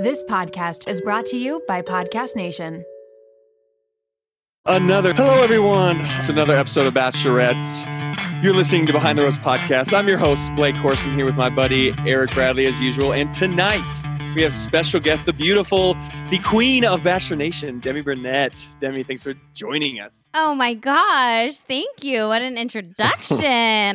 This podcast is brought to you by Podcast Nation. Another hello, everyone. It's another episode of Bachelorettes. You're listening to Behind the Rose podcast. I'm your host, Blake Horstmann, here with my buddy Eric Bradley, as usual. And tonight we have special guest, the beautiful, the queen of Bachelor Nation, Demi Burnett. Demi, thanks for joining us. Oh my gosh. Thank you. What an introduction.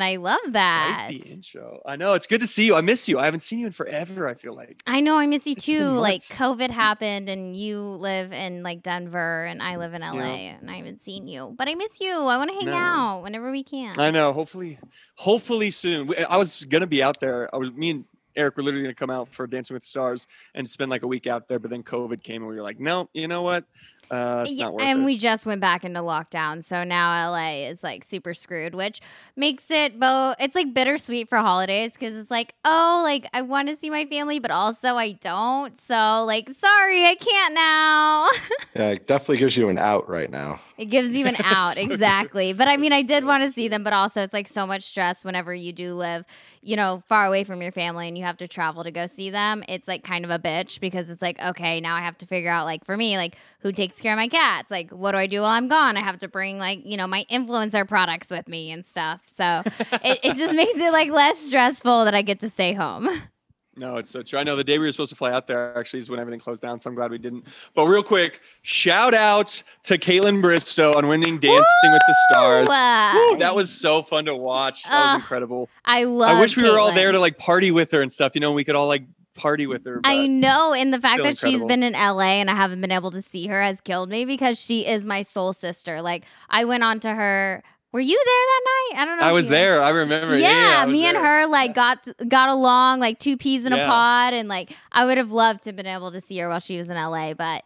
I love that. Right, the intro. I know. It's good to see you. I miss you. I haven't seen you in forever, I feel like. I know. I miss you It's too. Like. COVID happened and you live in like Denver and I live in LA Yeah. and I haven't seen you. But I miss you. I want to hang No. out whenever we can. I know. Hopefully, hopefully soon. I was gonna be out there. I was me and Eric we're literally gonna come out for Dancing with Stars and spend like a week out there, but then COVID came and we were like, no, you know what? Uh, it's Yeah, not worth and it. we just went back into lockdown, so now LA is like super screwed, which makes it both. It's like bittersweet for holidays because it's like, oh, like I want to see my family, but also I don't. So like, sorry, I can't now. Yeah, it definitely gives you an out right now. It gives you an out, So true. exactly. But I mean, I did want to see them, but also it's like so much stress whenever you do live, you know, far away from your family and you have to travel to go see them. It's like kind of a bitch because it's like, okay, now I have to figure out, like, for me, like, who takes care of my cats? Like, what do I do while I'm gone? I have to bring, like, you know, my influencer products with me and stuff. So it, it just makes it like less stressful that I get to stay home. No, it's so true. I know the day we were supposed to fly out there actually is when everything closed down, so I'm glad we didn't. But real quick, shout out to Kaitlyn Bristowe on winning Dancing with the Stars. Woo! Woo, that was so fun to watch. That was Ah, incredible. I love I wish we were all there to like party with her and stuff. You know, we could all like party with her. I know, and the fact that she's been in LA and I haven't been able to see her has killed me because she is my soul sister. Like I went on to her. Were you there that night? I don't know. I was you were. there. I remember. Yeah, Yeah, I was me and there. her like got got along like two peas in a pod, and like I would have loved to have been able to see her while she was in LA, but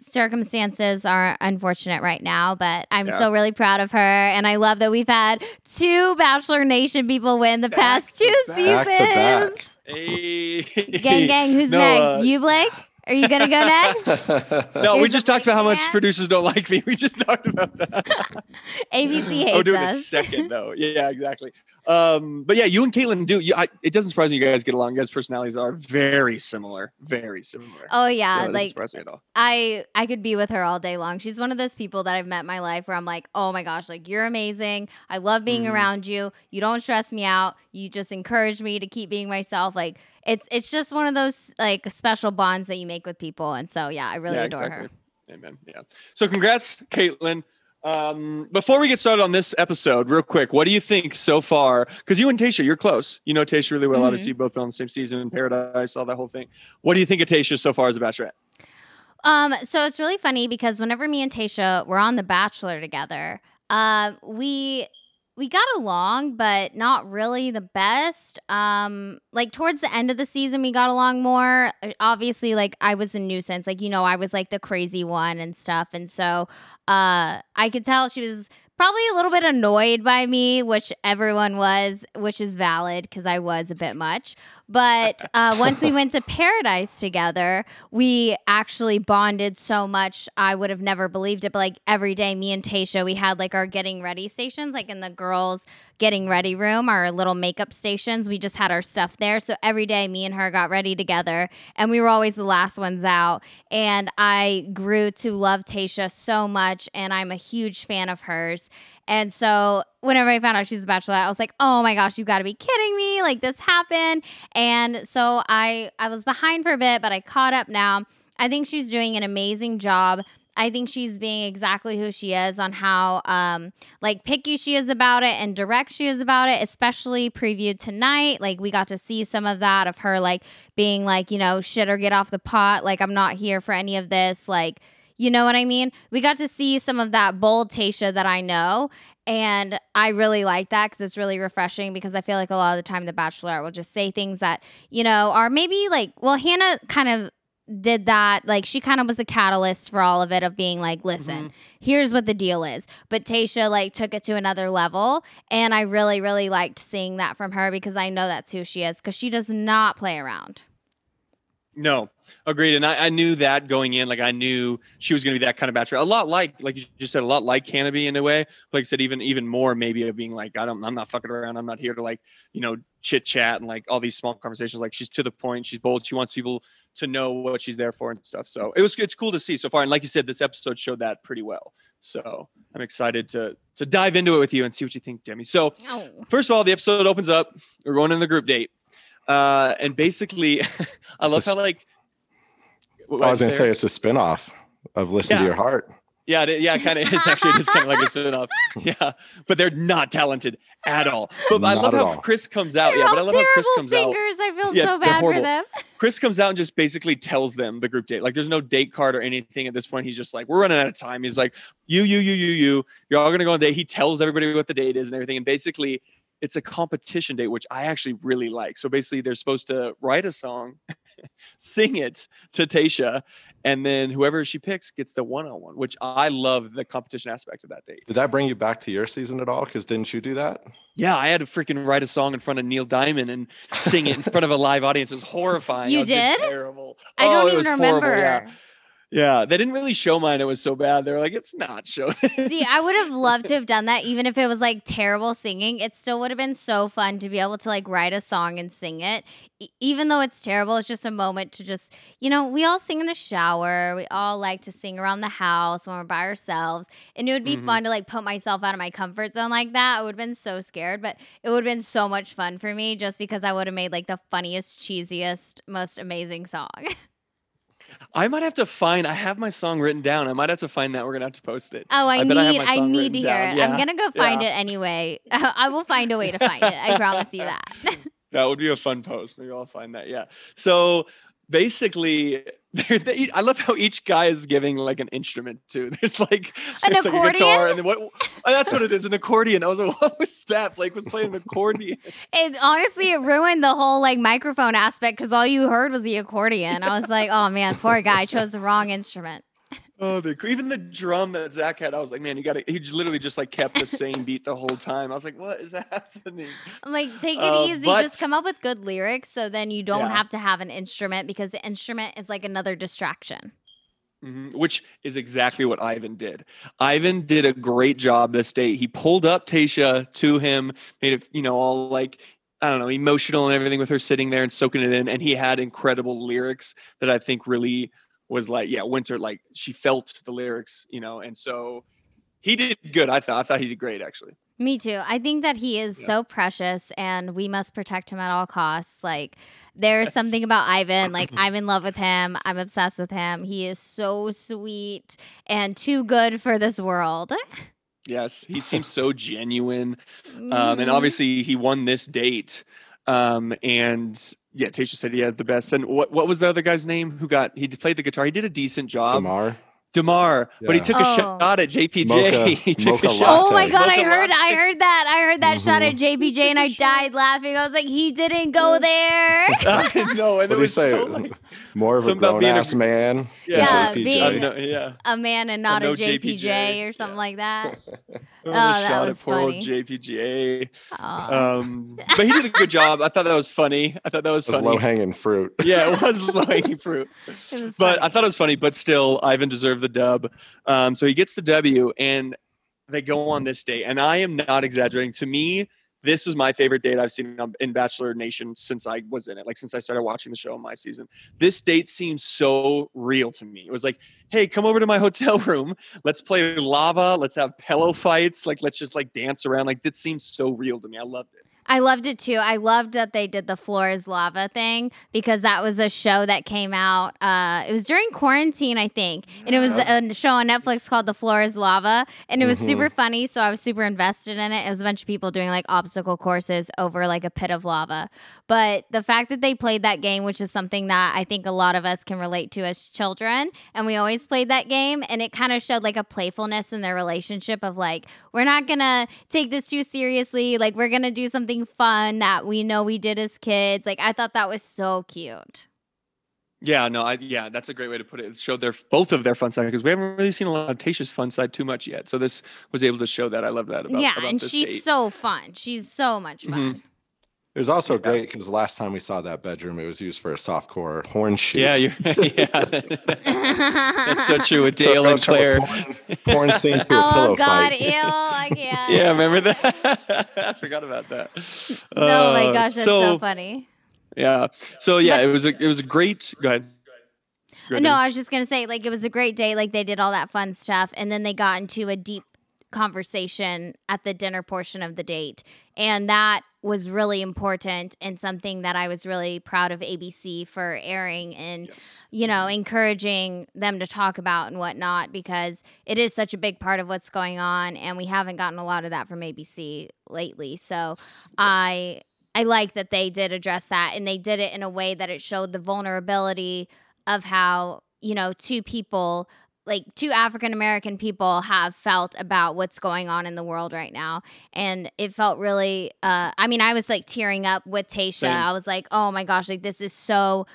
circumstances are unfortunate right now. But I'm Yeah. still really proud of her, and I love that we've had two Bachelor Nation people win the Back past to two back. seasons. Back to back. Hey. Gang, gang, who's No, next? uh, you, Blake? Are you gonna go next? No, we just talked about how much producers don't like me. We just talked about that. ABC oh, hates oh, do it in a second though. Yeah, exactly. Um, but yeah, you and Kaitlyn do. You, I, it doesn't surprise me you guys get along. You guys' personalities are very similar. Very similar. Oh So yeah, doesn't like surprise me at all. I I could be with her all day long. She's one of those people that I've met in my life where I'm like, "Oh my gosh, like you're amazing. I love being Mhm. around you. You don't stress me out. You just encourage me to keep being myself." Like it's it's just one of those like special bonds that you make with people. And so yeah, I really yeah, adore exactly. her. Amen. Yeah. So congrats, Kaitlyn. Um, before we get started on this episode, real quick, what do you think so far? Because you and Tayshia, you're close. You know Tayshia really well. Mhm. Obviously, both been on the same season in Paradise, all that whole thing. What do you think of Tayshia so far as a bachelorette? Um, so it's really funny because whenever me and Tayshia were on The Bachelor together, uh, we we got along, but not really the best. Um, like towards the end of the season, we got along more. Uh, Obviously, like I was a nuisance, like you know, I was like the crazy one and stuff, and so uh, I could tell she was probably a little bit annoyed by me, which everyone was, which is valid because I was a bit much. But uh, once we went to Paradise together, we actually bonded so much. I would have never believed it. But like every day, me and Tayshia, we had like our getting ready stations, like in the girls' getting ready room, our little makeup stations. We just had our stuff there. So every day, me and her got ready together, and we were always the last ones out. And I grew to love Tayshia so much, and I'm a huge fan of hers. And so whenever I found out she's a bachelorette, I was like, "Oh my gosh, you've got to be kidding me! Like this happened." And so I I was behind for a bit, but I caught up now. I think she's doing an amazing job. I think she's being exactly who she is on how um like picky she is about it and direct she is about it, especially previewed tonight. Like we got to see some of that of her like being like, you know, shit or get off the pot, like I'm not here for any of this, like you know what I mean? We got to see some of that bold Tayshia that I know. And I really like that because it's really refreshing because I feel like a lot of the time the Bachelor will just say things that, you know, are maybe like, well, Hannah kind of did that. Like she kind of was the catalyst for all of it of being like, listen, mm-hmm. here's what the deal is. But Tayshia like took it to another level. And I really, really liked seeing that from her because I know that's who she is because she does not play around. No, agreed. And I, I knew that going in. Like I knew she was going to be that kind of bachelor. A lot like, like you just said, a lot like Canopy in a way. Like I said, even even more maybe of being like, I don't, I'm not fucking around. I'm not here to like, you know, chit chat and like all these small conversations. Like she's to the point. She's bold. She wants people to know what she's there for and stuff. So it was it's cool to see so far. And like you said, this episode showed that pretty well. So I'm excited to to dive into it with you and see what you think, Demi. So first of all, the episode opens up. We're going in the group date. Uh, and basically, I love Just- how like I was going to say it's a spinoff of Listen Yeah. to Your Heart. yeah, it, yeah, kind of. It's actually just kind of like a spin-off. Yeah, but they're not talented at all. But I Not love at how all. Chris comes out. They're yeah, but I all love how Chris terrible comes out. I feel Yeah, so they're bad for horrible. them. Chris comes out and just basically tells them the group date. Like, there's no date card or anything at this point. He's just like, we're running out of time. He's like, you, you, you, you, you. You're all gonna go on a date. He tells everybody what the date is and everything. And basically, it's a competition date, which I actually really like. So basically, they're supposed to write a song, sing it to Tayshia, and then whoever she picks gets the one-on-one. Which I love the competition aspect of that date. Did that bring you back to your season at all? Because didn't you do that? Yeah, I had to freaking write a song in front of Neil Diamond and sing it in front of a live audience. It was horrifying. You I was did? Terrible. I Oh, don't it even was horrible, remember. Yeah. Yeah, they didn't really show mine. It was so bad. They were like, "It's not show." See, I would have loved to have done that, even if it was like terrible singing. It still would have been so fun to be able to like write a song and sing it. E- even though it's terrible, it's just a moment to just, you know, we all sing in the shower. We all like to sing around the house when we're by ourselves. And it would be Mhm. fun to like put myself out of my comfort zone like that. I would have been so scared, but it would have been so much fun for me just because I would have made like the funniest, cheesiest, most amazing song. I might have to find. I have my song written down. I might have to find that. We're gonna have to post it. Oh, I, I bet I need I, need to hear down. it. Yeah, I'm gonna go find yeah. it anyway. I will find a way to find it. I promise you that. That would be a fun post. Maybe I'll find that. Yeah. So basically, they, I love how each guy is giving like an instrument too. There's like An there's like a guitar, accordion? and then what? oh, that's what it is. An accordion. I was like, what was that? Blake was playing an accordion. It honestly it ruined the whole like microphone aspect because all you heard was the accordion. I was like, oh man, poor guy chose the wrong instrument. Oh, the, even the drum that Zach had, I was like, man, you got to. He literally just like kept the same beat the whole time. I was like, what is happening? I'm like, take it Uh, easy. but- Just come up with good lyrics so then you don't Yeah. have to have an instrument because the instrument is like another distraction. Mhm, Which is exactly what Ivan did. Ivan did a great job this day. He pulled up Tayshia to him, made it, you know, all like I don't know, emotional and everything with her sitting there and soaking it in. And he had incredible lyrics that I think really was like, yeah, Winter, like she felt the lyrics, you know, and so he did good. I thought. I thought he did great actually. Me too. I think that he is Yeah. so precious and we must protect him at all costs. Like there's Yes. something about Ivan. Like I'm in love with him. I'm obsessed with him. He is so sweet and too good for this world. Yes, he seems so genuine. um, and obviously he won this date. Um, and yeah, Tayshia said he has the best. And what what was the other guy's name who got he played the guitar? He did a decent job. Damar. Demar, but he Yeah. took a Oh. shot at JPJ. Mocha- he took a shot. Oh my latte. god, I Mocha heard I heard that. I heard that mm-hmm. shot at JPJ and I died laughing. I was like, he didn't go there. I know, and What it was say? so like, More of a grown being a- man. yeah, Yeah, JPJ. being- I know, yeah. A man and not a, no JPJ, JPJ, or something yeah. like that. Oh, that shot was at poor old funny. JPJ. Aw. Um, but he did a good job. I thought that was funny. I thought that was was low hanging fruit. yeah, it was low hanging fruit. It was but I thought it was funny. But still, Ivan deserved the dub. Um, so he gets the W, and they go on this date. And I am not exaggerating. To me, this is my favorite date I've seen in Bachelor Nation since I was in it. Like since I started watching the show in my season. This date seems so real to me. It was like, hey, come over to my hotel room. Let's play lava. Let's have pillow fights. Like let's just like dance around. Like this seems so real to me. I loved it. I loved it too. I loved that they did the floor is lava thing because that was a show that came out. Uh, it was during quarantine, I think, and it was a show on Netflix called The Floor is Lava, and it was Mhm. super funny. So I was super invested in it. It was a bunch of people doing like obstacle courses over like a pit of lava. But the fact that they played that game, which is something that I think a lot of us can relate to as children, and we always played that game, and it kind of showed like a playfulness in their relationship of like, we're not gonna take this too seriously. Like, we're gonna do something fun that we know we did as kids. Like, I thought that was so cute. Yeah, no, I yeah, that's a great way to put it. It showed their both of their fun side because we haven't really seen a lot of Tayshia's fun side too much yet. So this was able to show that. I love that about yeah, about and she's date. so fun. She's so much fun. Mhm. It was also great because the last time we saw that bedroom, it was used for a softcore porn shoot. Yeah, you're, yeah. That's so true with Dale so and Clare. Porn, porn, scene to a oh, pillow God, fight. ew, I can't. Yeah, remember that? I forgot about that. Oh uh, my gosh, that's so, so, funny. Yeah. So yeah, but, it was a it was a great. Go ahead. Go ahead no, I was just gonna say like it was a great day. Like they did all that fun stuff, and then they got into a deep conversation at the dinner portion of the date. And that was really important and something that I was really proud of ABC for airing and, yes. you know, encouraging them to talk about and whatnot because it is such a big part of what's going on. And we haven't gotten a lot of that from ABC lately. So yes. I. I like that they did address that and they did it in a way that it showed the vulnerability of how, you know, two people like two African American people have felt about what's going on in the world right now. And it felt really uh I mean, I was like tearing up with. Same. I was like, "Oh my gosh, like this is so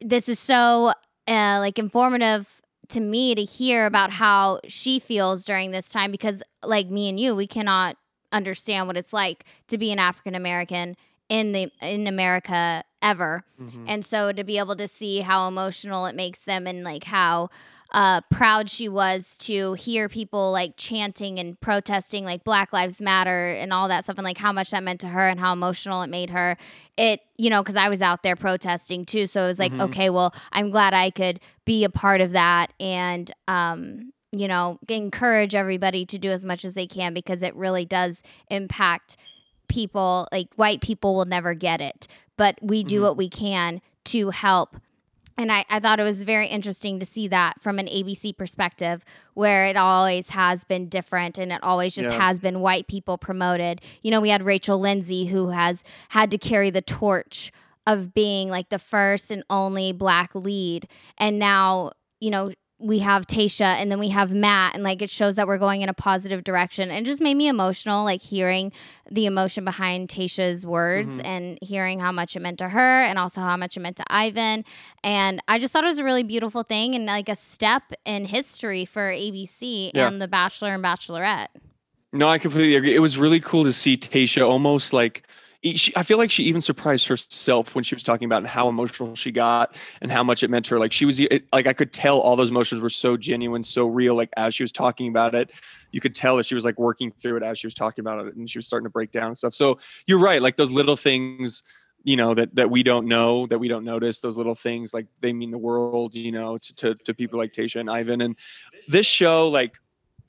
this is so uh like informative to me to hear about how she feels during this time because like me and you, we cannot understand what it's like to be an African American in the in America ever. Mm-hmm. And so to be able to see how emotional it makes them and like how uh, proud she was to hear people like chanting and protesting like Black Lives Matter and all that stuff and like how much that meant to her and how emotional it made her. It, you know, because I was out there protesting too. So it was like, mm-hmm. okay, well, I'm glad I could be a part of that and, um, you know, encourage everybody to do as much as they can because it really does impact people. Like white people will never get it, but we do mm-hmm. what we can to help and I, I thought it was very interesting to see that from an ABC perspective, where it always has been different and it always just yeah. has been white people promoted. You know, we had Rachel Lindsay who has had to carry the torch of being like the first and only black lead. And now, you know, we have Tayshia and then we have Matt and like it shows that we're going in a positive direction and just made me emotional like hearing the emotion behind Tayshia's words mm-hmm. and hearing how much it meant to her and also how much it meant to Ivan and I just thought it was a really beautiful thing and like a step in history for ABC yeah. and The Bachelor and Bachelorette. No, I completely agree. It was really cool to see Tayshia almost like she, I feel like she even surprised herself when she was talking about how emotional she got and how much it meant to her. Like she was it, like I could tell all those emotions were so genuine, so real. Like as she was talking about it, you could tell that she was like working through it as she was talking about it, and she was starting to break down and stuff. So you're right, like those little things you know that that we don't know that we don't notice those little things like they mean the world you know to to, to people like Tayshia and Ivan and this show like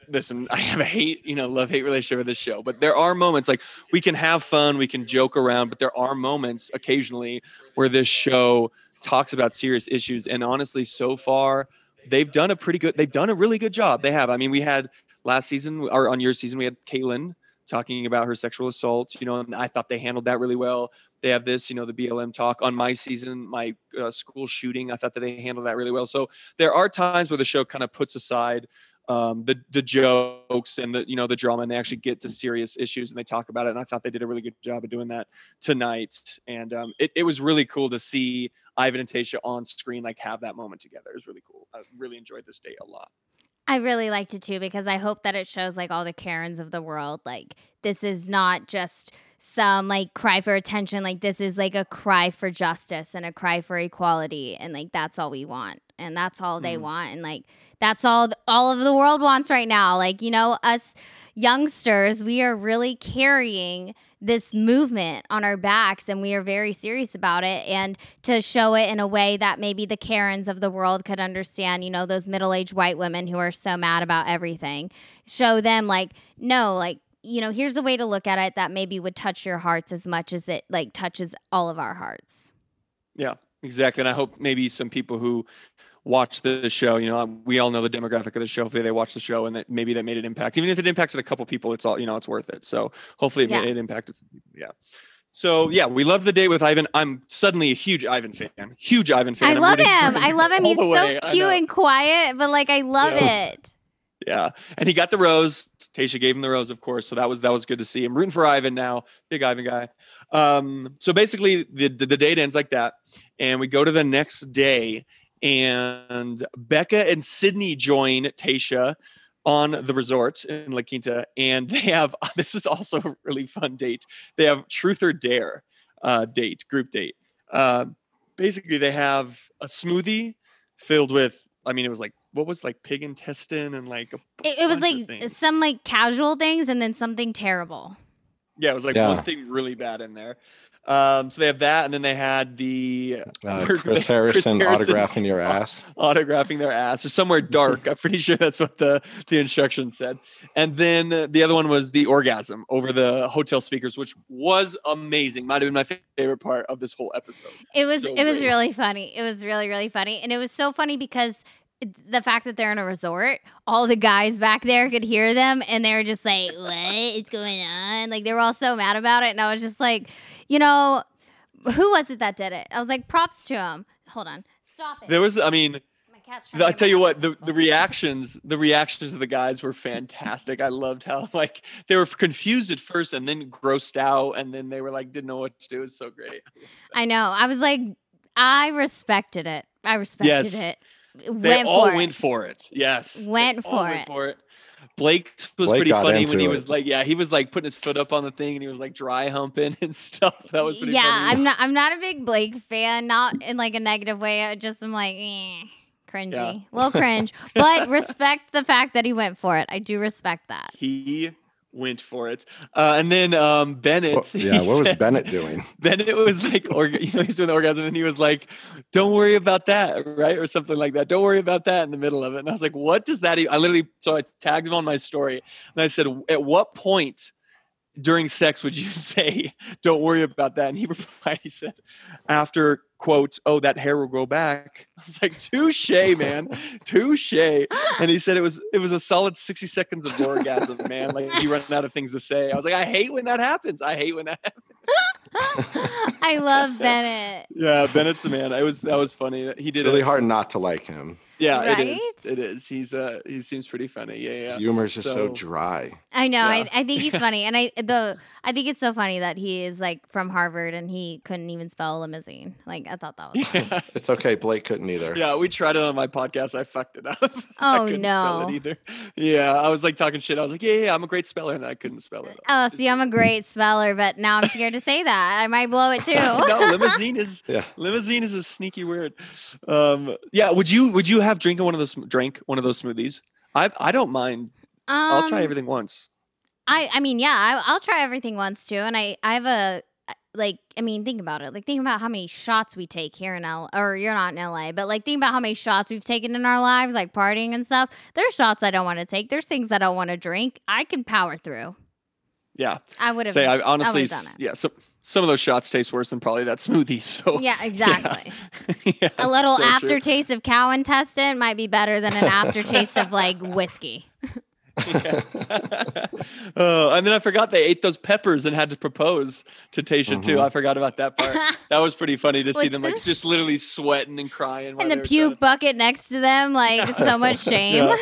listen, I have a hate, you know, love hate relationship with this show, but there are moments like we can have fun, we can joke around, but there are moments occasionally where this show talks about serious issues. And honestly, so far, they've done a pretty good, they've done a really good job. They have. I mean, we had last season or on your season, we had Kaitlyn talking about her sexual assault, you know, and I thought they handled that really well. They have this, you know, the BLM talk on my season, my uh, school shooting. I thought that they handled that really well. So there are times where the show kind of puts aside um, the the jokes and the you know the drama, and they actually get to serious issues and they talk about it. And I thought they did a really good job of doing that tonight. And um, it it was really cool to see Ivan and Tayshia on screen like have that moment together. It was really cool. I really enjoyed this day a lot. I really liked it too because I hope that it shows like all the Karens of the world. Like this is not just some like cry for attention. Like this is like a cry for justice and a cry for equality, and like that's all we want, and that's all they mm. want, and like that's all all of the world wants right now. Like, you know, us youngsters, we are really carrying this movement on our backs and we are very serious about it and to show it in a way that maybe the Karens of the world could understand, you know, those middle-aged white women who are so mad about everything. Show them like no, like you know, here's a way to look at it that maybe would touch your hearts as much as it like touches all of our hearts. Yeah, exactly. And I hope maybe some people who watch the show. You know, we all know the demographic of the show. If they watch the show and that maybe that made an impact, even if it impacted a couple people, it's all you know, it's worth it. So hopefully it, yeah. it impacted. Yeah. So yeah, we love the date with Ivan. I'm suddenly a huge Ivan fan. Huge Ivan fan. I I'm love him. I love him. He's so cute and quiet, but like I love yeah. it. Yeah, and he got the rose. Tayshia gave him the rose, of course. So that was that was good to see. I'm rooting for Ivan now. Big Ivan guy. Um, so basically, the, the the date ends like that, and we go to the next day, and Becca and Sydney join Tayshia on the resort in La Quinta, and they have this is also a really fun date. They have Truth or Dare. uh, date, group date. Uh, basically, they have a smoothie filled with. I mean, it was like what was like pig intestine and like a It, it was like some like casual things and then something terrible. Yeah, it was like Yeah. one thing really bad in there. Um, so they have that, and then they had the Uh, Chris Chris Harrison Harrison. autographing your ass. autographing their ass or somewhere dark. I'm pretty sure that's what the the instructions said. And then the other one was the orgasm over the hotel speakers, which was amazing. Might have been my favorite part of this whole episode. It was So it was really funny. It was really really funny, and it was so funny because it's the fact that they're in a resort, all the guys back there could hear them, and they were just like, "What is going on?" Like they were all so mad about it, and I was just like, you know, who was it that did it? I was like, props to him. Hold on, stop it. There was, I mean, My cat's trying to I tell you what, the, the reactions, the reactions of the guys were fantastic. I loved how like they were confused at first and then grossed out, and then they were like didn't know what to do. It was so great. I know. I was like, I respected it. I respected Yes. it. They Went all for went it. for it. Yes, They Went all for went it. for it. Blake was Blake pretty funny when into he it. was like, yeah, he was like putting his foot up on the thing and he was like dry humping and stuff. That was pretty yeah, funny. I'm not. I'm not a big Blake fan. Not in like a negative way. I just I'm like, eh, cringy, Yeah. little cringe. but respect the fact that he went for it. I do respect that. he went for it. Uh, and then um, Bennett. He yeah, what was Bennett doing? Bennett was like, orga- you know, he's doing the orgasm, and he was like, "Don't worry about that," right, or something like that. Don't worry about that in the middle of it. And I was like, "What does that?" Even? I literally, so I tagged him on my story, and I said, "At what point during sex would you say, don't worry about that?" And he replied, he said, "After quote, oh, that hair will grow back." I was like, "Touche, man, touche." And he said it was it was a solid sixty seconds of orgasm, man. Like he ran out of things to say. I was like, "I hate when that happens. I hate when that." happens. I love Bennett. Yeah, Bennett's the man. It was that was funny. He did It's really it. hard not to like him. Yeah, Right? is. It is. He's uh he seems pretty funny. Yeah, His yeah. humor is just so, So- dry. I know. Yeah. I, I think he's funny, and I the I think it's so funny that he is like from Harvard and he couldn't even spell limousine. Like I thought that was. funny. Yeah. It's okay. Blake couldn't either. Yeah, we tried it on my podcast. I fucked it up. I Oh, couldn't spell no. it either. Yeah, I was like talking shit. I was like, yeah, yeah, I'm a great speller, and I couldn't spell it. Oh, see, I'm a great speller, but now I'm scared to say that. I might blow it too. no, limousine is Yeah. limousine is a sneaky word. Um, yeah, would you would you have drinking one of those drink one of those smoothies? I I don't mind. I'll try Um, everything once. I I mean, yeah, I, I'll try everything once too, and I I have a like. I mean, think about it. Like, think about how many shots we take here in L. Or you're not in LA, but like, think about how many shots we've taken in our lives, like partying and stuff. There's shots I don't want to take. There's things I don't want to drink. I can power through. Yeah, I would have. say I honestly, it. yeah. So some of those shots taste worse than probably that smoothie. So Yeah, exactly. Yeah, A little so true. aftertaste of cow intestine might be better than an aftertaste of like whiskey. Yeah. oh, and then I forgot they ate those peppers and had to propose to Tayshia too. Mhm. I forgot about that part. that was pretty funny to see them like just literally sweating and crying. and the puke bucket next to them, like so much shame. Yeah.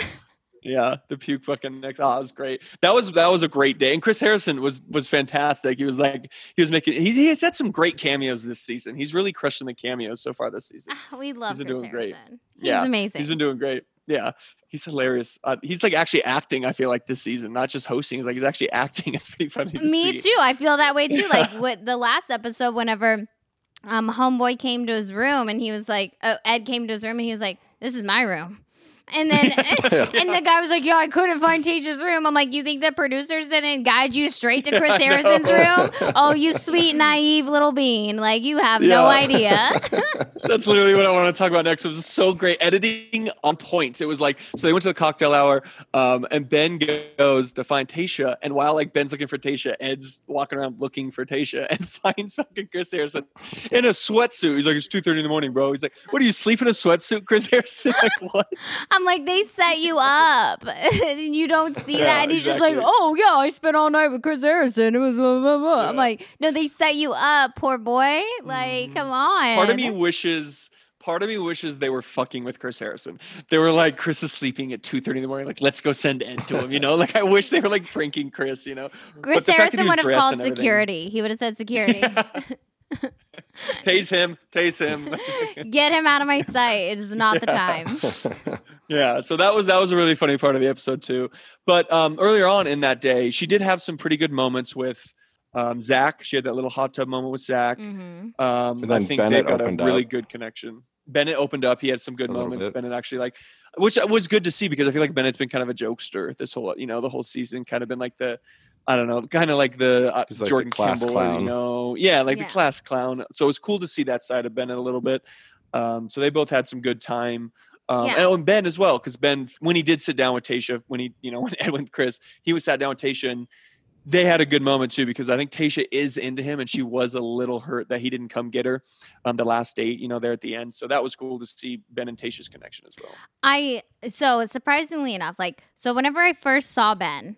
Yeah, the puke fucking next. Oh, it was great. That was that was a great day. And Chris Harrison was was fantastic. He was like he was making. He, he has had some great cameos this season. He's really crushing the cameos so far this season. we love He's been Chris doing great. He's Yeah, amazing. He's been doing great. Yeah, he's hilarious. Uh, he's like actually acting. I feel like this season, not just hosting. He's like he's actually acting. It's pretty funny. To Me see. too. I feel that way too. Yeah. Like with the last episode, whenever um homeboy came to his room and he was like, oh, Ed came to his room and he was like, "This is my room." And then and the guy was like, "Yo, I couldn't find Tayshia's room." I'm like, "You think the producers didn't guide you straight to Chris Harrison's room? Oh, you sweet naive little bean! Like you have no idea." That's literally what I want to talk about next. It was so great editing on points. It was like so they went to the cocktail hour, um, and Ben goes to find Tayshia, and while like Ben's looking for Tayshia, Ed's walking around looking for Tayshia and finds fucking Chris Harrison in a sweatsuit. He's like, "It's two thirty in the morning, bro." He's like, "What do you sleep in a sweatsuit, Chris Harrison?" Like what? I'm like, they set you up. and you don't see Yeah, that. And he's just like, oh, yeah, I spent all night with Chris Harrison. It was blah, blah, blah. I'm like, no, they set you up, poor boy. Like, Mhm. come on. Part of me wishes. Part of me wishes they were fucking with Chris Harrison. They were like, Chris is sleeping at two thirty in the morning. Like, let's go send Ed to him. You know, like I wish they were like pranking Chris. You know, Chris But the fact that he Harrison would have called security. He would have said security. tase him, tase him. Get him out of my sight. It is not the time. yeah, so that was that was a really funny part of the episode too. But um, earlier on in that day, she did have some pretty good moments with Um, Zach, she had that little hot tub moment with Zach. hmm Um, And I think Bennett they got a really up. good connection. Bennett opened up. He had some good A moments. Bennett actually like, which was good to see because I feel like Bennett's been kind of a jokester this whole, you know, the whole season. Kind of been like the, I don't know, kind of like the uh, He's like the Jordan class Campbell, or, you know, yeah, like Yeah. the class clown. So it was cool to see that side of Bennett a little bit. Um, so they both had some good time. Um, Yeah. and, Ben as well, because Ben, when he did sit down with Tayshia, when he, you know, when Edwin Chris, he was sat down with Tayshia and they had a good moment too because I think Tayshia is into him and she was a little hurt that he didn't come get her on the last date, you know, there at the end. So that was cool to see Ben and Tayshia's connection as well. I so surprisingly enough, like so whenever I first saw Ben,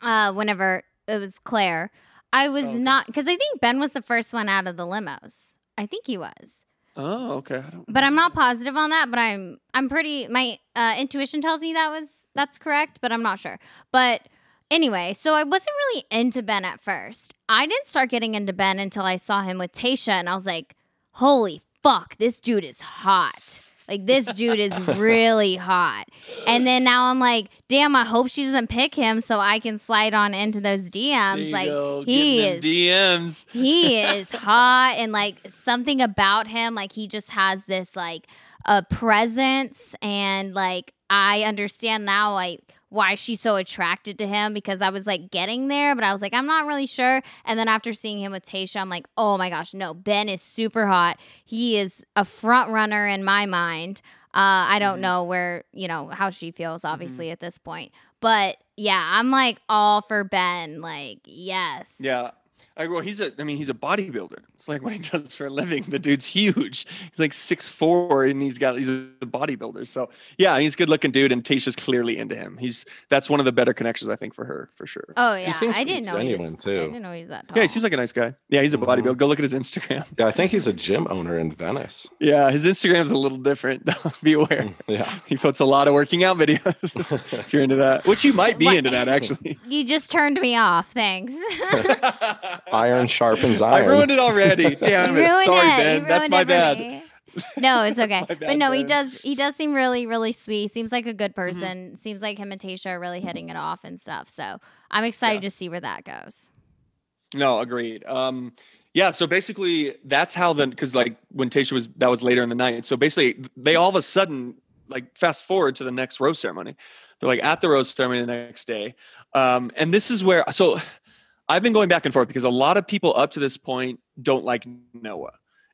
uh, whenever it was Clare, I was Oh, okay. not because I think Ben was the first one out of the limos. I think he was. Oh, okay. But I'm not positive on that. But I'm I'm pretty. My uh, intuition tells me that was that's correct, but I'm not sure. But anyway, so I wasn't really into Ben at first. I didn't start getting into Ben until I saw him with Tayshia, and I was like, "Holy fuck, this dude is hot." Like this dude is really hot. And then now I'm like, damn, I hope she doesn't pick him so I can slide on into those DMs. Like go, he is DMs. he is hot and like something about him like he just has this like a presence and like i understand now like why she's so attracted to him because i was like getting there but i was like i'm not really sure and then after seeing him with Tayshia i'm like oh my gosh no ben is super hot he is a front runner in my mind uh, I don't Mhm. know where, you know, how she feels, obviously, at this point. But yeah, I'm like all for Ben. Like, yes. Yeah. I, well, he's a. I mean, he's a bodybuilder. It's like what he does for a living. The dude's huge. He's like six four, and he's got. He's a bodybuilder. So yeah, he's a good looking dude, and Tayshia's clearly into him. He's that's one of the better connections I think for her for sure. Oh yeah, seems I didn't know he genuine, was. too. I didn't know he's that tall. yeah, he seems like a nice guy. Yeah, he's a Mhm. bodybuilder. Go look at his Instagram. Yeah, I think he's a gym owner in Venice. Yeah, his Instagram's a little different. Be aware. Yeah. He puts a lot of working out videos. if you're into that, which you might be What? into that actually. you just turned me off. Thanks. Iron sharpens iron. I iron. ruined it already. You Damn it. ruined Sorry, it. Ben. That's my it bad. No, it's okay. my but bad, no, he does. He does seem really, really sweet. Seems like a Mm-hmm. good person. Seems like him and Tayshia are really hitting it off and stuff. So I'm excited to see where that goes. No, agreed. Um, yeah, so basically that's how then because like when Tayshia was that was later in the night. So basically they all of a sudden like fast forward to the next rose ceremony. They're like at the rose ceremony the next day. Um, and this is where so I've been going back and forth because a lot of people up to this point don't like Noah.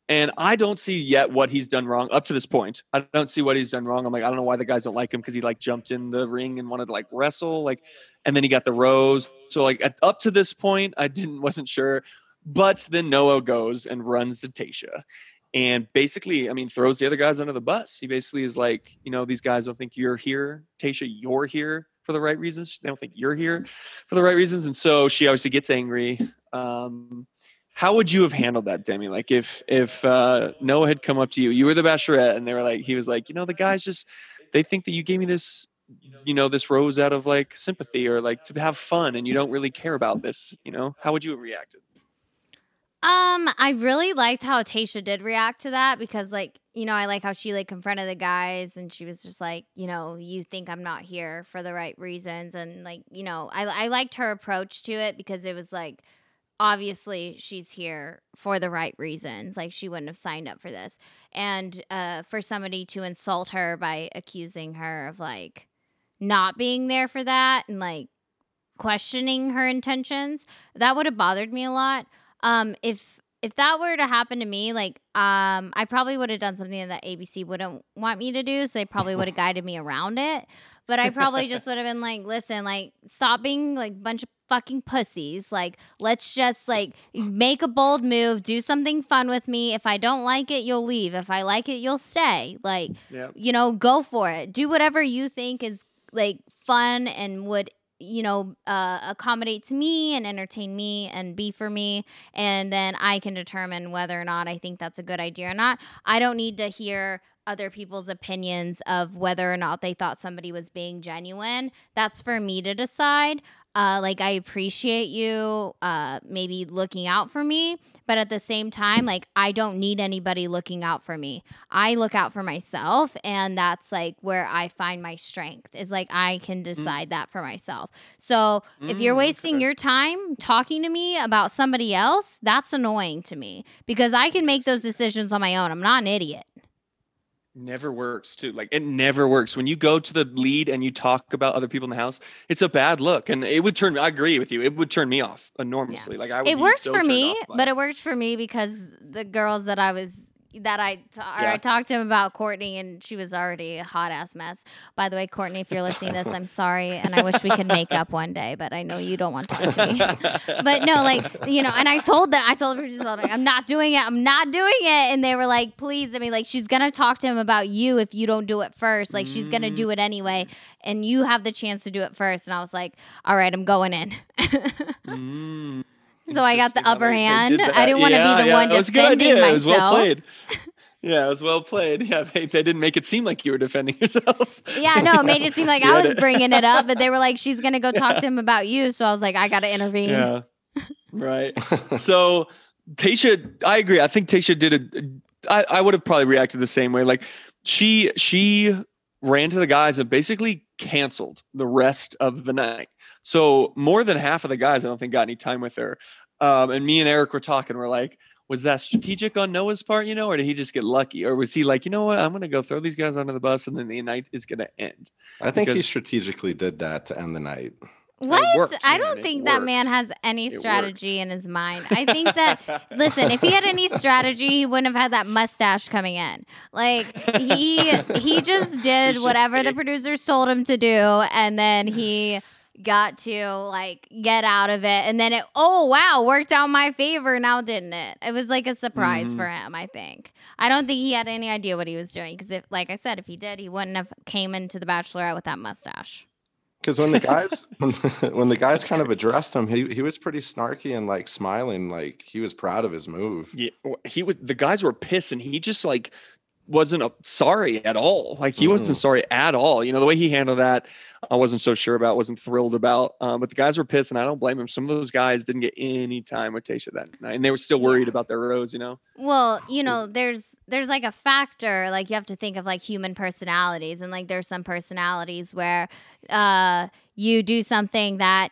And I don't see yet what he's done wrong up to this point. I don't see what he's done wrong. I'm like, I don't know why the guys don't like him because he like jumped in the ring and wanted to like wrestle, like, and then he got the rose. So like at, up to this point, I didn't wasn't sure. But then Noah goes and runs to Tayshia, and basically, I mean, throws the other guys under the bus. He basically is like, you know, these guys don't think you're here, Tayshia. You're here for the right reasons. They don't think you're here for the right reasons, and so she obviously gets angry. Um, how would you have handled that, Demi? Like if if uh, Noah had come up to you, you were the bachelorette, and they were like, he was like, you know, the guys just they think that you gave me this, you know, this rose out of like sympathy or like to have fun, and you don't really care about this. You know, how would you have reacted? Um, I really liked how Tayshia did react to that because, like, you know, I like how she like confronted the guys and she was just like, you know, you think I'm not here for the right reasons, and like, you know, I I liked her approach to it because it was like, obviously she's here for the right reasons. Like she wouldn't have signed up for this, and uh, for somebody to insult her by accusing her of like not being there for that and like questioning her intentions, that would have bothered me a lot um if if that were to happen to me like um i probably would have done something that abc wouldn't want me to do so they probably would have guided me around it. But i probably just would have been like listen like stop being like bunch of fucking pussies. Like let's just like make a bold move do something fun with me. If i don't like it you'll leave. If i like it you'll stay. Like Yeah. you know go for it. Do whatever you think is like fun and would you know uh, accommodate to me and entertain me and be for me and then i can determine whether or not i think that's a good idea or not. I don't need to hear other people's opinions of whether or not they thought somebody was being genuine. That's for me to decide. Uh, like I appreciate you, uh, maybe looking out for me, but at the same time, like I don't need anybody looking out for me. I look out for myself, and that's like where I find my strength. Is like I can decide that for myself. So if you're Mm, wasting okay. your time talking to me about somebody else, that's annoying to me because I can make those decisions on my own. I'm not an idiot. Never works too. Like it never works. When you go to the lead and you talk about other people in the house it's a bad look and it would turn i agree with you it would turn me off enormously. Like i would it be worked so for me, but it. it worked for me because the girls that I was that I or Yeah. I talked to him about Courtney and she was already a hot ass mess. By the way, Courtney, if you're listening to this, I'm sorry and I wish we could make up one day, but I know you don't want to talk to me. but no, like you know, and I told that I told her just like I'm not doing it, I'm not doing it, and they were like, please, I mean, like she's gonna talk to him about you if you don't do it first, like she's gonna Mm. do it anyway, and you have the chance to do it first, and I was like, all right, I'm going in. Mm, So I got the upper they- they hand. did I didn't wanna be the yeah, one it was a good defending idea. It was well myself. played yeah it was well played yeah they, they didn't make it seem like you were defending yourself Yeah, no, it made it seem like I was it. bringing it up, but they were like, she's going to go talk to him about you. So I was like, I got to intervene. yeah right so Tayshia, I agree. I think Tayshia did a. I, I would have probably reacted the same way. Like she she ran to the guys and basically canceled the rest of the night. So more than half of the guys, I don't think got any time with her. Um, and me and Eric were talking. We're like, was that strategic on Noah's part, you know, or did he just get lucky, or was he like, you know what, I'm gonna go throw these guys under the bus, and then the night is gonna end? I think he strategically did that to end the night. What? worked, I man. don't It think that man has any strategy in his mind. I think that listen, if he had any strategy, he wouldn't have had that mustache coming in. Like he he just did whatever the producers told him to do, and then he got to like get out of it, and then it oh wow worked out my favor now, didn't it? It was like a surprise Mhm. for him. I think. I don't think he had any idea what he was doing because if, like I said, if he did, he wouldn't have came into the Bachelorette with that mustache. Because when the guys when, when the guys kind of addressed him, he he was pretty snarky and like smiling, like he was proud of his move. Yeah, he was. The guys were pissed, and he just like wasn't uh, sorry at all. Like he wasn't Mm. sorry at all. You know the way he handled that, I wasn't so sure about. wasn't thrilled about. Um, but the guys were pissed, and I don't blame him. Some of those guys didn't get any time with Tayshia that night, and they were still worried Yeah. about their rose. You know. Well, you know, there's there's like a factor like you have to think of like human personalities and like there's some personalities where uh you do something that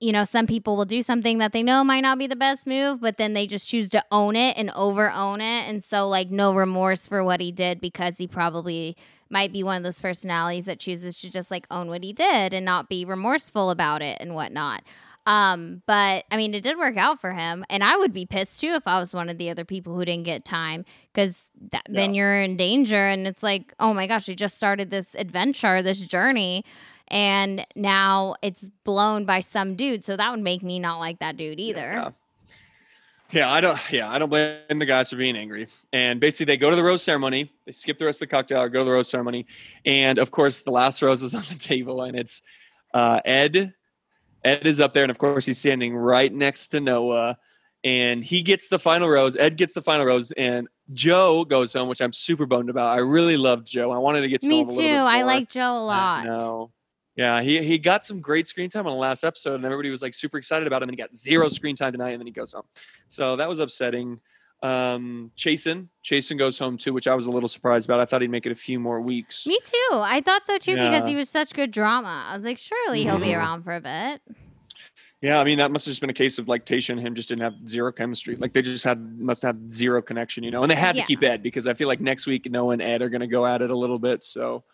you know, some people will do something that they know might not be the best move, but then they just choose to own it and over own it. And so, like, no remorse for what he did because he probably might be one of those personalities that chooses to just like own what he did and not be remorseful about it and whatnot. Um, but I mean, it did work out for him, and I would be pissed too if I was one of the other people who didn't get time because then you're in danger, and it's like, oh my gosh, you just started this adventure, this journey, and now it's blown by some dude. So that would make me not like that dude either. Yeah. Yeah, I don't. Yeah, I don't blame the guys for being angry. And basically, they go to the rose ceremony. They skip the rest of the cocktail, go to the rose ceremony, and of course, the last rose is on the table, and it's uh, Ed. Ed is up there, and of course, he's standing right next to Noah, and he gets the final rose. Ed gets the final rose, and Joe goes home, which I'm super bummed about. I really loved Joe. I wanted to get to Me him a too. I like Joe a lot. No. Yeah, he he got some great screen time on the last episode, and everybody was like super excited about him, and he got zero screen time tonight, and then he goes home. So that was upsetting. Um, Chasen, Chasen goes home too, which I was a little surprised about. I thought he'd make it a few more weeks. Me too. I thought so too because he was such good drama. I was like, surely he'll be Mhm. around for a bit. Yeah, I mean that must have just been a case of like Tayshia and him just didn't have zero chemistry. Like they just had must have zero connection, you know. And they had Yeah. to keep Ed because I feel like next week Noah and Ed are going to go at it a little bit. So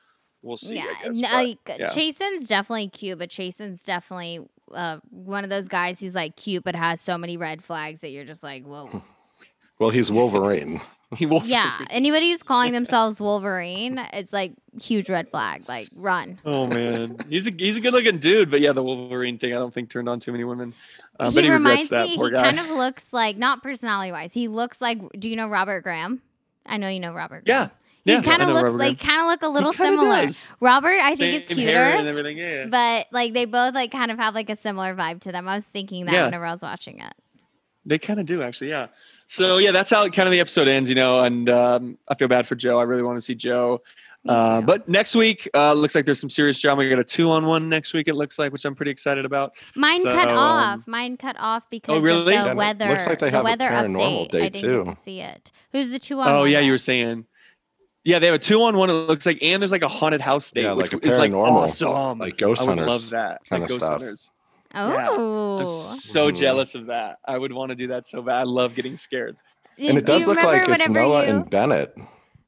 we'll see. yeah, I guess. n- but, like yeah. Chasen's definitely cute, but Chasen's definitely uh, one of those guys who's like cute but has so many red flags that you're just like, whoa. Well, he's Wolverine. he will. yeah, anybody who's calling themselves Wolverine, it's like huge red flag. Like run. Oh man, he's a he's a good looking dude, but yeah, the Wolverine thing I don't think turned on too many women. Uh, but he he reminds that me. poor He guy. kind of looks like not personality wise. He looks like. Do you know Robert Graham? I know you know Robert. Graham. Yeah, Graham. He yeah, kind of know looks Robert like kind of look a little similar. does. Robert, I think is Same hair and cuter, everything. Yeah, yeah. but like they both like kind of have like a similar vibe to them. I was thinking that Yeah. whenever I was watching it. They kind of do actually, yeah. So yeah, that's how kind of the episode ends, you know. And um, I feel bad for Joe. I really want to see Joe. Uh, but next week, uh, looks like there's some serious drama. We got a two on one next week. It looks like, which I'm pretty excited about. mine cut so, um, off. Mine cut off because really? of the it weather. looks like they the have a weather paranormal update. day, I didn't get too. to see it. Who's the two on? Oh one yeah, you were saying. Yeah, they have a two on one. It looks like, and there's like a haunted house date, Yeah, which like a is like awesome. like ghost I would hunters love that. kinda like ghost stuff. hunters. Oh. I'm so Mhm. jealous of that. I would want to do that so bad. I love getting scared. And it Do does look like it's Noah you- and Bennett.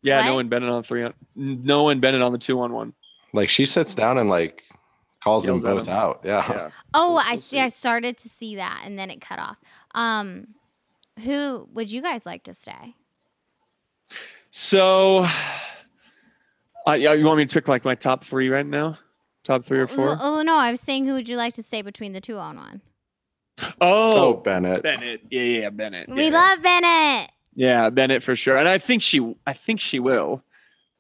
Yeah, What? no one Bennett on three on no one Bennett on the two on one. Like she sits down and like calls them Yells at both them. out. Yeah. Yeah. Oh, We'll- I we'll see. I started to see that, and then it cut off. Um, who would you guys like to stay? So, uh, yeah, you want me to pick like my top three right now? Top three or four? Oh, oh, no, I was saying who would you like to stay between the two on one? Oh, Oh, Bennett. Bennett. Yeah, yeah, Bennett. We yeah. love Bennett. Yeah, Bennett for sure. And I think she I think she will.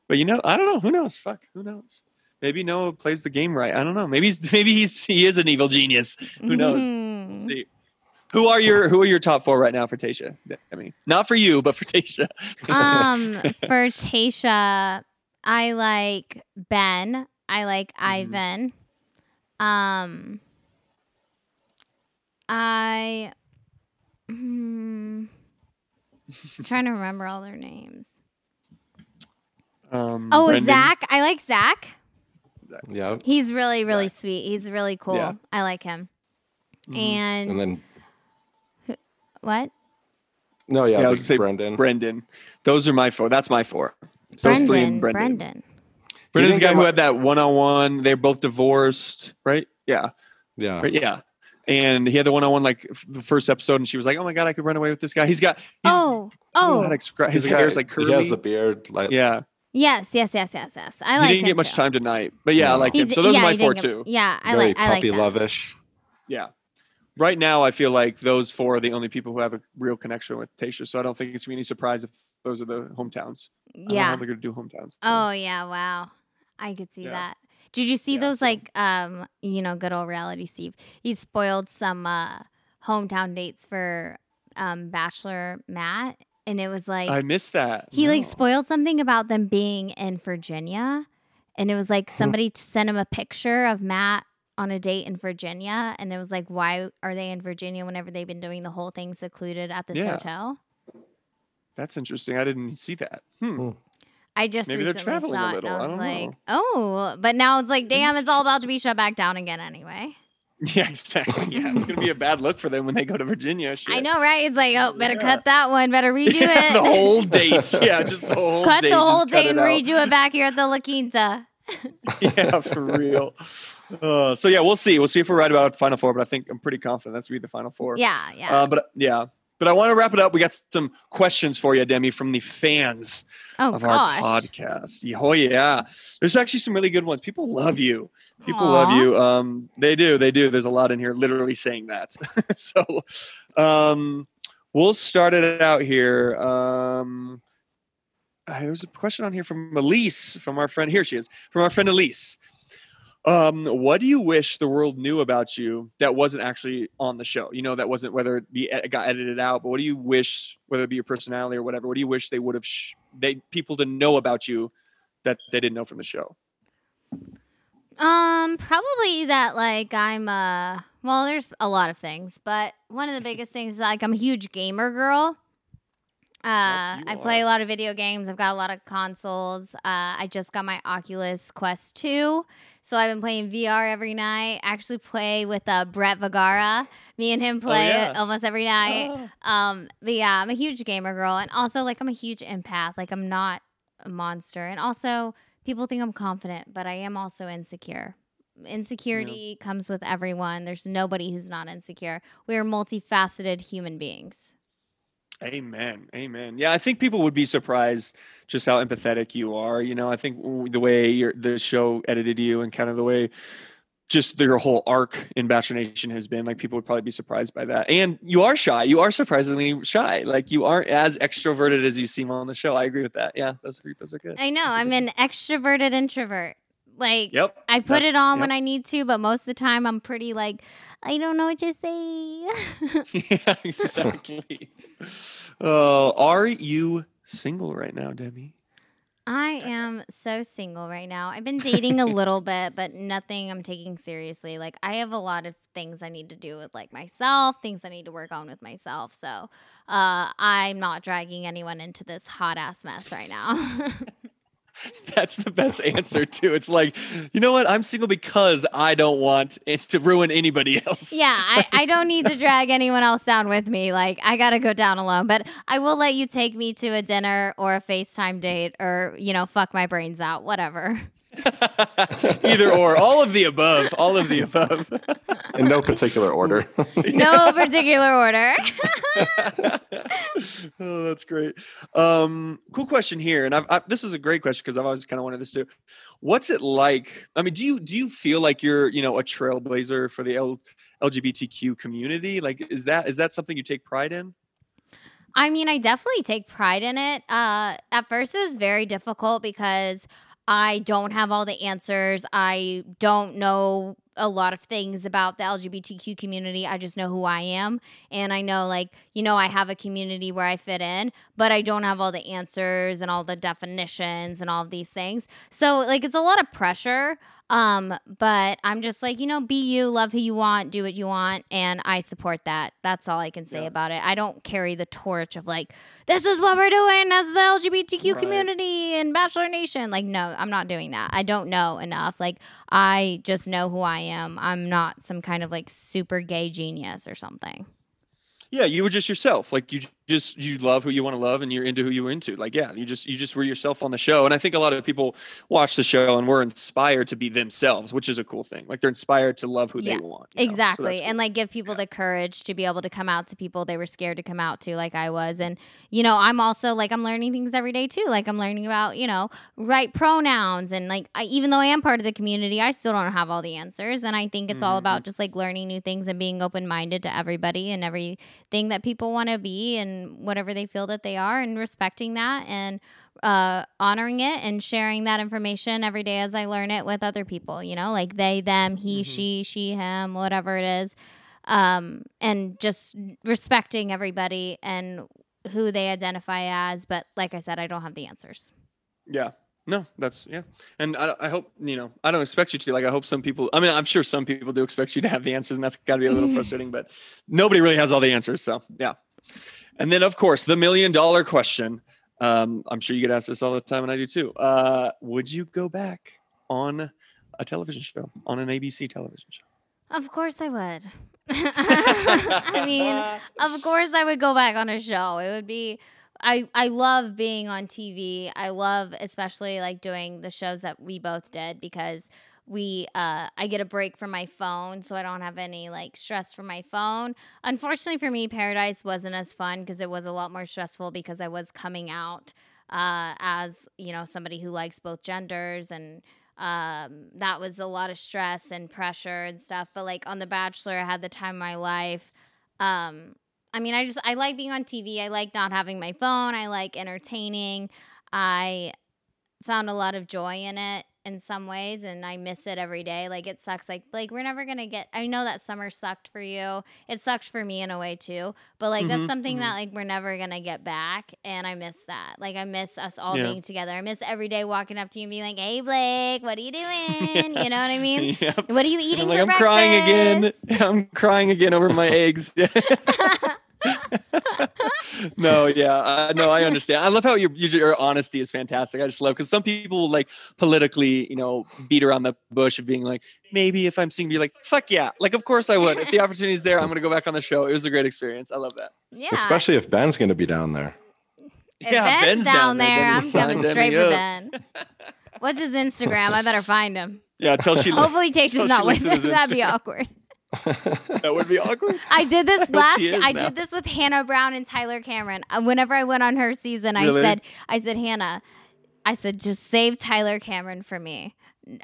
But you know, I don't know. Who knows? Fuck. Who knows? Maybe Noah plays the game right. I don't know. Maybe he's maybe he's he is an evil genius. Who knows? Mhm. Let's see. Who are your who are your top four right now for Tayshia? I mean, not for you, but for Tayshia. um, for Tayshia, I like Ben. I like Mm-hmm. Ivan. Um, I. Hmm, I'm trying to remember all their names. Um, Oh, Brendan. Zach. I like Zach. Yeah. He's really, really Zach. sweet. He's really cool. Yeah. I like him. Mhm. And, And then what? no, yeah, Yeah, I was gonna say Brendan. Brendan. Those are my four. That's my four. Those three Brendan. and Brendan. Brendan. Brendan's the guy who had that one on one. They're both divorced, right? Yeah. Yeah. Right, yeah. And he had the one on one like f- the first episode, and she was like, "Oh my god, I could run away with this guy." He's got, he's, oh, I don't know oh, how to describe- his He's got- hair is like curly. He has the beard. Like, yeah, yes, yes, yes, yes, yes. I like. he like didn't him get much too. time tonight, but yeah, I like He him. So those yeah, are my four get- too. Yeah, I very like. I like puppy that. lovish. Yeah. Right now, I feel like those four are the only people who have a real connection with Tayshia. So I don't think it's gonna be any surprise if those are the hometowns. I don't know Yeah. they're gonna do hometowns. so. Oh yeah, wow. I could see Yeah. that. Did you see Yeah, those so- like um you know good old reality Steve? He spoiled some uh hometown dates for um Bachelor Matt and it was like I missed that. he like spoiled something about them being in Virginia and it was like somebody sent him a picture of Matt on a date in Virginia and it was like why are they in Virginia whenever they've been doing the whole thing secluded at this Yeah. hotel? That's interesting. I didn't see that. Hmm. Hmm. I just Maybe they're recently traveling a saw it little. and I I was don't like, know. oh, but now it's like, damn, it's all about to be shut back down again anyway. Yeah, exactly. Yeah, it's gonna be a bad look for them when they go to Virginia. Shit. I know, right? It's like, oh, better Yeah. cut that one, better redo Yeah, it. the whole date. Yeah, just the whole cut date. the whole just cut date and redo it back here at the La Quinta. yeah, for real. Uh, so yeah, we'll see. We'll see if we're right about Final Four, but I think I'm pretty confident that's gonna be the Final Four. Yeah, yeah. Uh, but yeah, but I want to wrap it up. We got some questions for you, Demi, from the fans oh of gosh. our podcast. Oh yeah, there's actually some really good ones. People love you. People Aw. love you. Um, they do. They do. There's a lot in here, literally saying that. so, um, we'll start it out here. Um, uh, there's a question on here from Elise, from our friend. Here she is, from our friend Elise. Um, what do you wish the world knew about you that wasn't actually on the show? You know, that wasn't whether it be it got edited out, but what do you wish, whether it be your personality or whatever, what do you wish they would have sh- they people to know about you that they didn't know from the show? Um, probably that like I'm uh well, there's a lot of things, but one of the biggest things is like I'm a huge gamer girl. Uh, I play a lot of video games. I've got a lot of consoles. Uh, I just got my Oculus Quest 2, so I've been playing VR every night. I actually play with uh, Brett Vagara. Me and him play yeah. almost every night. Um, but yeah, I'm a huge gamer girl, and also like I'm a huge empath. Like I'm not a monster, and also people think I'm confident, but I am also insecure. Insecurity comes with everyone. There's nobody who's not insecure. We are multifaceted human beings. Amen. Amen. Yeah, I think people would be surprised just how empathetic you are. You know, I think the way your the show edited you and kind of the way just your whole arc in Bachelor Nation has been, like people would probably be surprised by that. And you are shy. You are surprisingly shy. Like you aren't as extroverted as you seem on the show. I agree with that. Yeah, those are those are good. I know. I'm an extroverted introvert. Like Yep. I put it on yep. when I need to, but most of the time I'm pretty like I don't know what to say. yeah, exactly. Uh, are you single right now, Demi? I am so single right now. I've been dating a little bit, but nothing I'm taking seriously. Like I have a lot of things I need to do with like myself, things I need to work on with myself. So uh, I'm not dragging anyone into this hot ass mess right now. That's the best answer too. It's like, you know what? I'm single because I don't want it to ruin anybody else. yeah, I, I don't need to drag anyone else down with me. Like I gotta go down alone. But I will let you take me to a dinner or a FaceTime date or, you know, fuck my brains out, whatever. Either or, all of the above, all of the above. In no particular order. No particular order. oh, that's great. Um, cool question here, and I've, I, this is a great question because I've always kind of wanted this too. What's it like? I mean, do you do you feel like you're you know a trailblazer for the L, LGBTQ community? Like, is that is that something you take pride in? I mean, I definitely take pride in it. Uh, at first, it was very difficult because I don't have all the answers. I don't know a lot of things about the LGBTQ community. I just know who I am. And I know, like, you know, I have a community where I fit in, but I don't have all the answers and all the definitions and all these things. So, like, it's a lot of pressure. Um, but I'm just like, you know, be you, love who you want, do what you want, and I support that. That's all I can say Yeah. about it. I don't carry the torch of like, this is what we're doing as the LGBTQ Right. community and Bachelor Nation. Like, no, I'm not doing that. I don't know enough. Like, I just know who I am. I'm not some kind of like super gay genius or something. Yeah, you were just yourself. Like you just you love who you want to love, and you're into who you're into. Like yeah, you just you just were yourself on the show. And I think a lot of people watch the show and were inspired to be themselves, which is a cool thing. Like they're inspired to love who Yeah, they want. know? So Exactly. and like give people the courage to be able to come out to people they were scared to come out to, like I was. And, you know, I'm also like, I'm learning things every day too. Like I'm learning about, you know, right pronouns. And like, I, even though I am part of the community, I still don't have all the answers. And I think it's all Mhm. about just like learning new things and being open minded to everybody and everything that people want to be and whatever they feel that they are and respecting that and uh, honoring it and sharing that information every day as I learn it with other people, you know, like they, them, he, Mhm. she, she, him, whatever it is. Um, and just respecting everybody and who they identify as. But like I said, I don't have the answers. Yeah. No, that's yeah. And I, I hope, you know, I don't expect you to. Like, I hope some people, I mean, I'm sure some people do expect you to have the answers, and that's got to be a little frustrating, but nobody really has all the answers. So, yeah. And then, of course, the million dollar question. Um, I'm sure you get asked this all the time, and I do too. Uh, would you go back on a television show, on an ABC television show? Of course I would. I mean, of course I would go back on a show. It would be I I love being on TV. I love especially like doing the shows that we both did because we uh I get a break from my phone so I don't have any like stress from my phone. Unfortunately for me Paradise wasn't as fun because it was a lot more stressful because I was coming out uh as, you know, somebody who likes both genders and um that was a lot of stress and pressure and stuff but like on the bachelor i had the time of my life. Um i mean i just i like being on tv i like not having my phone. I like entertaining. I found a lot of joy in it in some ways and i miss it every day like it sucks like like we're never gonna get i know that summer sucked for you it sucked for me in a way too but like that's Mhm, something mhm. that like we're never gonna get back and i miss that like i miss us all Yeah. being together i miss every day walking up to you and being like hey blake what are you doing you know what i mean yeah. what are you eating like, I'm breakfast? crying again. I'm crying again over my eggs. no, yeah, uh, no, I understand. I love how your your honesty is fantastic. I just love because some people will like politically, you know, beat around the bush of being like, maybe if I'm seeing, be like, fuck yeah, like of course I would. If the opportunity is there, I'm gonna go back on the show. It was a great experience. I love that. yeah Especially if Ben's going to be down there. if yeah, ben's, down, there, then i'm he's coming signed straight for ben what's his instagram i better find him Yeah, tell she hopefully tell Tayshia's not with us. that'd be awkward that would be awkward. I did this hope last. I now. did this with Hannah Brown and Tyler Cameron. Uh, Whenever I went on her season, Really? I said, "I said Hannah, I said just save Tyler Cameron for me."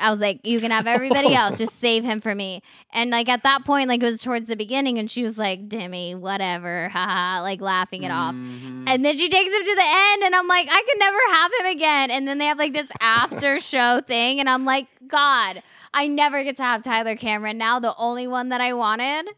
I was like, "You can have everybody else, just save him for me." And like at that point, like it was towards the beginning, and she was like, "Demi, whatever," haha, like laughing it off. Mhm. And then she takes him to the end, and I'm like, I could never have him again. And then they have like this after show thing, and I'm like, God, I never get to have Tyler Cameron now, the only one that I wanted.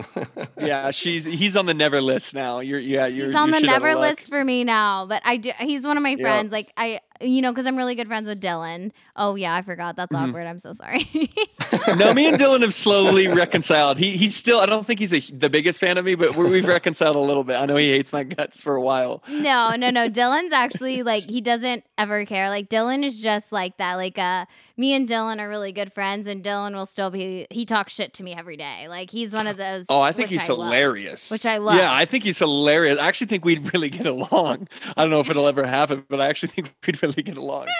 yeah, she's he's on the never list now. You're yeah, you're he's on you're the shit out of never list for me now. But I do. He's one of my friends. Like I, you know, because I'm really good friends with Dylan. Oh yeah, I forgot. That's Mhm. awkward. I'm so sorry. no, me and Dylan have slowly reconciled. He he's still. I don't think he's a, the biggest fan of me, but we're, we've reconciled a little bit. I know he hates my guts for a while. no, no, no. Dylan's actually like he doesn't ever care. Like Dylan is just like that. Like uh, me and Dylan are really good friends, and Dylan will still be. He talks shit to me every day. Like he's one of those. Oh, I think he's love, hilarious. which I love. Yeah, I think he's hilarious. I actually think we'd really get along. I don't know if it'll ever happen, but I actually think we'd really get along.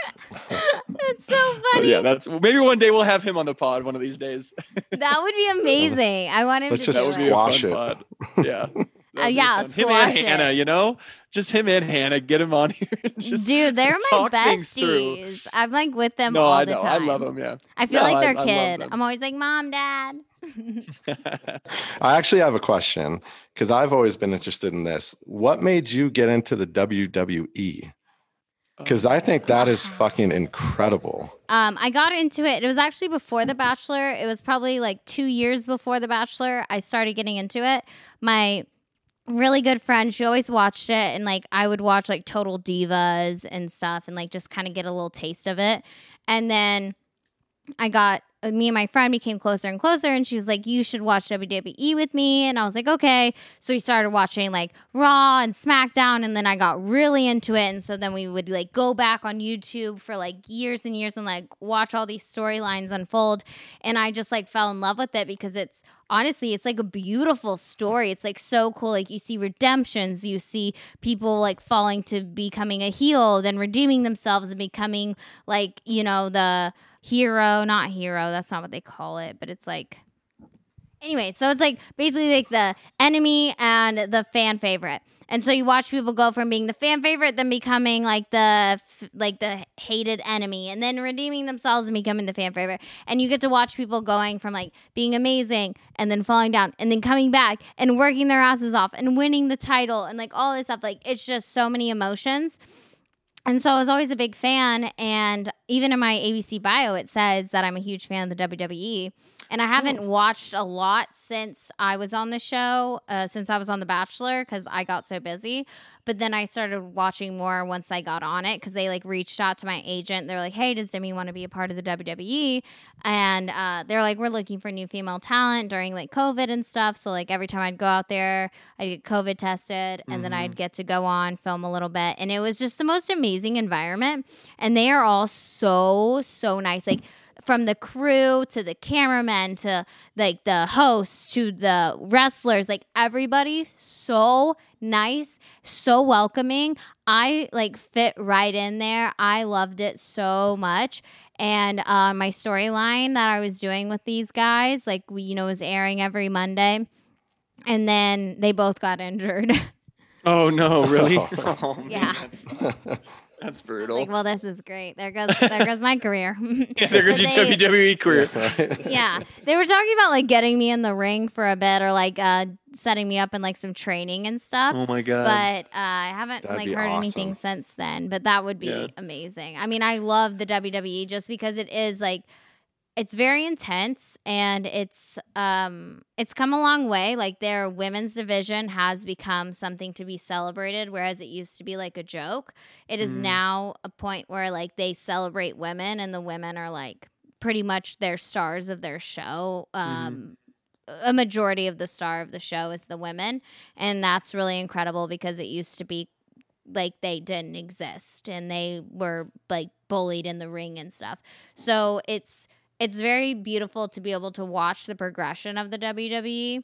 It's so But funny. yeah, that's maybe one day we'll have him on the pod one of these days. that would be amazing. I want him Let's to just do that would be it. a Squash it. pod. Yeah. Uh, That'd yeah, fun. him squash and it. Hannah, you know, just him and Hannah. Get him on here. and just Dude, they're my talk things besties. I'm like with them no, all I the know. I love them. Yeah. I feel No, like I- their I kid. them. I'm always like, Mom, Dad. I actually have a question because I've always been interested in this. What made you get into the WWE? Because I think that is fucking incredible. Um, I got into it. It was actually before The Bachelor. It was probably like two years before The Bachelor. I started getting into it. My really good friend, she always watched it, and like I would watch like Total Divas and stuff, and like just kind of get a little taste of it. And then I got me and my friend became closer and closer, and she was like, "You should watch WWE with me." And I was like, "Okay." So we started watching like Raw and SmackDown, and then I got really into it. And so then we would like go back on YouTube for like years and years and like watch all these storylines unfold. And I just like fell in love with it because it's honestly, it's like a beautiful story. It's like so cool. Like you see redemptions, you see people like falling to becoming a heel, then redeeming themselves and becoming like, you know, the hero, not hero, that's not what they call it, but it's like Anyway, so it's like basically like the enemy and the fan favorite. And so you watch people go from being the fan favorite then becoming like the like the hated enemy and then redeeming themselves and becoming the fan favorite. And you get to watch people going from like being amazing and then falling down and then coming back and working their asses off and winning the title and like all this stuff. Like it's just so many emotions. And so I was always a big fan. And even in my ABC bio, it says that I'm a huge fan of the WWE. And I haven't watched a lot since I was on the show, uh, since I was on The Bachelor, because I got so busy. But then I started watching more once I got on it because they like reached out to my agent. They're like, "Hey, does Demi want to be a part of the WWE?" And uh, they're like, "We're looking for new female talent during like COVID and stuff." So like every time I'd go out there, I'd get COVID tested, and then I'd get to go on film a little bit, and it was just the most amazing environment. And they are all so so nice, like from the crew to the cameramen to like the hosts to the wrestlers like everybody so nice so welcoming i like fit right in there i loved it so much and uh, my storyline that i was doing with these guys like we you know was airing every monday and then they both got injured Oh no, really? Oh. Man, Yeah. that's, that's brutal. like well this is great there goes there goes my career yeah, there goes your They- WWE career. yeah they were talking about like getting me in the ring for a bit or like uh setting me up in like some training and stuff Oh my god. but uh, I haven't That'd like be heard anything since then. But that would be Yeah. amazing. I mean, I love the WWE just because it is like it's very intense and it's um it's come a long way. Like their women's division has become something to be celebrated, whereas it used to be like a joke. It is Mm. now a point where like they celebrate women and the women are like pretty much their stars of their show. Um a majority of the star of the show is the women and that's really incredible because it used to be like they didn't exist and they were like bullied in the ring and stuff so it's it's very beautiful to be able to watch the progression of the WWE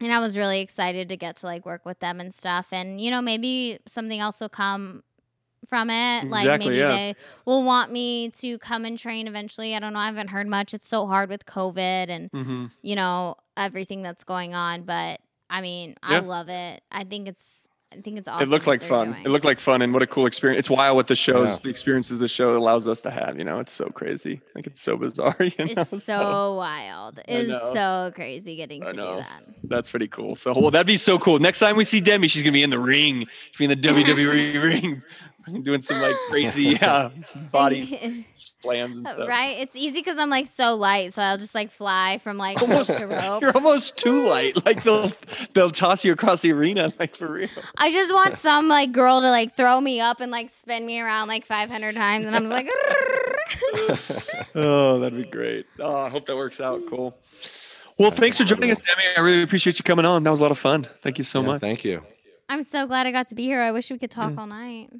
and I was really excited to get to like work with them and stuff. And you know maybe something else will come from it. Like Exactly, maybe yeah. they will want me to come and train eventually. I don't know. I haven't heard much. It's so hard with covid and hmm you know everything that's going on. But i mean i love it. I think it's i think it's awesome It looked like fun. doing. It looked like fun, and what a cool experience! It's wild what the shows, Yeah. the experiences the show allows us to have. You know, it's so crazy. Like it's so bizarre. You know, it's so wild it's so crazy getting to do that that's pretty cool. So, well, that'd be so cool. Next time we see Demi, she's gonna be in the ring. She's be in the WWE ring, doing some like crazy uh, body slams and stuff. Right? It's easy because I'm like so light, so I'll just like fly from like rope to rope. You're almost too light. Like they'll they'll toss you across the arena, like for real. I just want some like girl to like throw me up and like spin me around like 500 times, and I'm just like. oh, that'd be great. Oh, I hope that works out. Cool. Well, thanks for joining us, Demi. I really appreciate you coming on. That was a lot of fun. Thank you so Yeah, much. Thank you. I'm so glad I got to be here. I wish we could talk all night.